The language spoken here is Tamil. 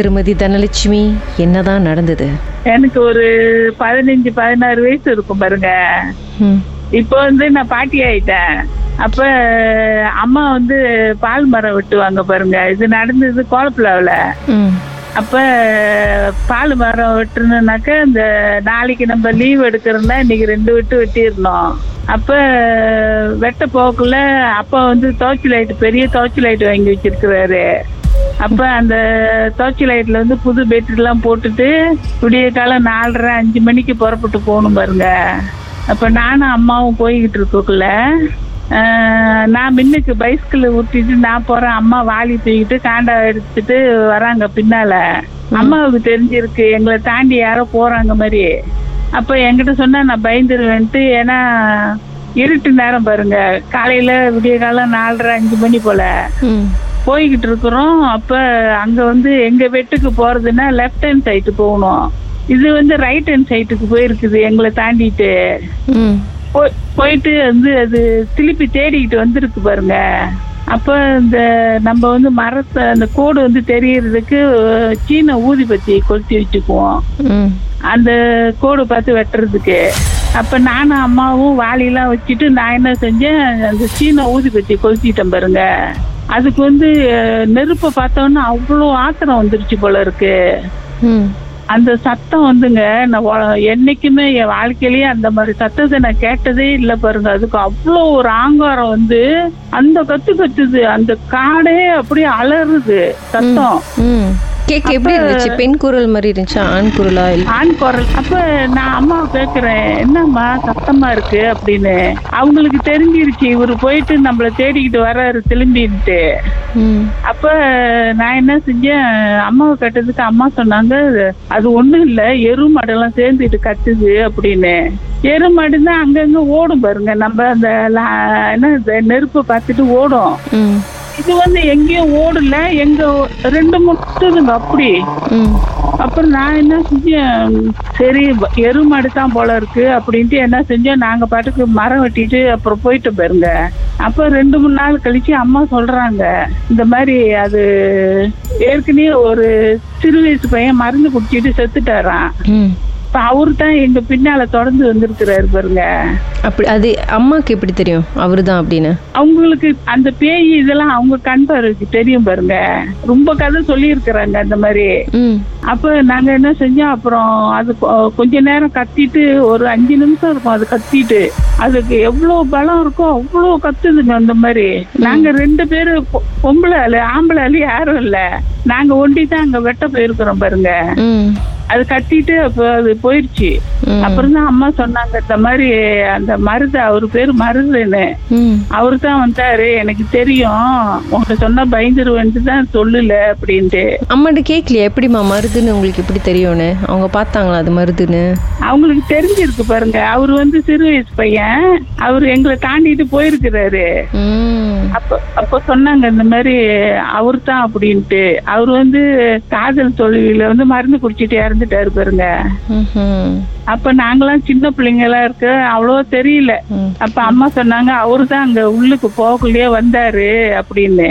திருமதி தனலட்சுமி என்னதான் நடந்தது? எனக்கு ஒரு பதினஞ்சு பதினாறு வயசு இருக்கும் பாருங்க. இப்போ வந்து நான் பாட்டி ஆயிட்டேன். அப்ப அம்மா வந்து பால் மரம் வெட்டுவாங்க பாருங்க. இது நடந்தது கோலப்பிளாவில். ம். அப்ப பால் மரம் வெட்டுனாக்க இந்த நாளைக்கு நம்ம லீவ் எடுக்கிறோம்னா இன்னைக்கு ரெண்டு வெட்டு வெட்டிடணும். அப்ப வெட்ட போக்குள்ள அப்பா வந்து தோச்சி லைட் பெரிய தோச்சி லைட் வாங்கி வச்சிருக்கிறாரு. அப்ப அந்த தோச்சி லைட்ல வந்து புது பேட்டரி எல்லாம் போட்டுட்டு விடிய காலம் நாலரை அஞ்சு மணிக்கு புறப்பட்டு போகணும் பாருங்க. அப்ப நானும் அம்மாவும் போய்கிட்டு இருக்கக்குள்ள. நான் மின்னுக்கு பைஸ்கிள் ஊட்டிட்டு நான் போறேன். அம்மா வாளி தூக்கிட்டு காண்டா எடுத்துட்டு வராங்க பின்னால. அம்மாவுக்கு தெரிஞ்சிருக்கு எங்களை தாண்டி யாரோ போறாங்க மாதிரி. அப்ப என்கிட்ட சொன்னா நான் பயந்துருவேன்ட்டு ஏன்னா இருட்டு நேரம் பாருங்க. காலையில விடிய காலம் நாலரை அஞ்சு மணி போல. போய்கிட்டு இருக்கிறோம். அப்ப அங்க வந்து எங்க வெட்டுக்கு போறதுன்னா லெஃப்ட் ஹேண்ட் சைடு போகணும். இது வந்து ரைட் ஹேண்ட் சைட்டுக்கு போயிருக்குது எங்களை தாண்டிட்டு. போயிட்டு வந்து அது திருப்பி தேடிக்கிட்டு வந்திருக்கு பாருங்க. அப்ப இந்த நம்ம வந்து மரத்தை அந்த கோடு வந்து தெரியறதுக்கு சீன ஊதிபத்தி கொளுத்தி வச்சுக்குவோம். அந்த கோடு பார்த்து வெட்டுறதுக்கு. அப்ப நானும் அம்மாவும் வாளியெல்லாம் வச்சுட்டு நான் என்ன செஞ்சேன் அந்த சீன ஊதிபத்தி கொளுத்திட்டேன் பாருங்க. அதுக்கு வந்து நெருப்பை பார்த்தோன்னா அவ்வளோ ஆத்திரம் வந்துருச்சு போல இருக்கு. அந்த சத்தம் வந்துங்க நான் என்னைக்குமே என் வாழ்க்கையிலேயே அந்த மாதிரி சத்தத்தை நான் கேட்டதே இல்லை பாருங்க. அதுக்கு அவ்வளோ ஒரு ஆங்காரம் வந்து அந்த கத்து கத்துது. அந்த காடே அப்படியே அலறுது சத்தம். கேக் எப்படி இருந்துச்சு? பெண் குரல் மாதிரி இருந்துச்சா? ஆண் குரலா இல்ல? ஆண் குரல். அப்ப நான் அம்மாவை கேக்குறேன் என்னம்மா சத்தமா இருக்கு? அப்படின்னு. அவங்களுக்கு தெரிஞ்சிருச்சு இவரு போயிட்டு நம்மள தேடிக்கிட்டு வர்றாரு திரும்பிட்டு அப்ப நான் என்ன செஞ்சேன் அம்மாவை கேட்டதுக்கு அம்மா சொன்னாங்க அது ஒண்ணும் இல்ல எரு மாடெல்லாம் சேர்ந்துட்டு கத்துது அப்படின்னு. எரு மாடு தான் அங்கங்க ஓடும் பாருங்க. நம்ம அந்த என்ன நெருப்பை பார்த்துட்டு ஓடும். இது வந்து எங்கேயும் ஓடல. எங்க ரெண்டு முட்டுதுங்க அப்படி. ம். அப்புறம் நான் என்ன செஞ்சேன்? சரி வ- எரு மாடு தான் போல இருக்கு அப்படின்ட்டு என்ன செஞ்சோம் நாங்க பாட்டுக்கு மரம் வெட்டிட்டு அப்புறம் போயிட்டு பாருங்க. அப்ப ரெண்டு மூணு நாள் கழிச்சு அம்மா சொல்றாங்க இந்த மாதிரி அது ஏற்கனவே ஒரு சிறு வயசு பையன் மருந்து குடிச்சிட்டு செத்துட்டாராம். ம். இப்ப அவரு தான் எங்க பின்னால தொடர்ந்து வந்திருக்கிறாரு பாருங்க. அப்படி அது அம்மாக்கு எப்படி தெரியும்? அவரு தான் அப்படின்னு? அவங்களுக்கு அந்த பேய் இதெல்லாம் அவங்க கண் பார்வைக்கு தெரியும் பாருங்க. ரொம்ப கதை சொல்லியிருக்கிறாங்க அந்த மாதிரி. அப்ப நாங்க என்ன செஞ்சோம்? அப்புறம் அது கொஞ்ச நேரம் கத்திட்டு ஒரு அஞ்சு நிமிஷம் இருக்கும் அது கத்திட்டு. அதுக்கு எவ்வளவு பலம் இருக்கோ அவ்வளவு கத்துதுங்க அந்த மாதிரி. நாங்க ரெண்டு பேரும் பொம்பளை ஆளு ஆம்பளை ஆளு யாரும் இல்ல. நாங்க ஒண்டி தான் அங்க வெட்ட போயிருக்கிறோம் பாருங்க. அது கத்திட்டு அப்ப அது போயிருச்சு. ம். அப்புறம் தான் அம்மா சொன்னாங்க இந்த மாதிரி அந்த மருது அவரு பேரு மருதுன்னு. அவரு தான் வந்தாரு எனக்கு தெரியும். உங்கள்கிட்ட சொன்னா பயந்துருவேன்ட்டு தான் சொல்லல அப்படின்ட்டு. அம்மாட்ட கேட்கலையா எப்படிம்மா மருதுன்னு உங்களுக்கு எப்படி தெரியும்னு? அவங்க பார்த்தாங்களா அது மருதுன்னு? அவங்களுக்கு தெரிஞ்சிருக்கு பாருங்க. அவரு வந்து சிறு வயசு பையன். அவரு எங்களை தாண்டிட்டு போயிருக்கிறாரு. அப்ப அப்ப சொன்னாங்க இந்த மாதிரி அவரு தான் அப்படின்ட்டு. அவர் வந்து காதல் தோல்வியில வந்து மருந்து குடிச்சிட்டு இறந்துட்டாரு பாருங்க. அப்ப நாங்களாம் சின்ன பிள்ளைங்களா இருக்க அவ்வளவா தெரியல. அப்ப அம்மா சொன்னாங்க அவரு தான் அங்க உள்ளுக்கு போகக்குள்ளேயே வந்தாரு அப்படின்னு.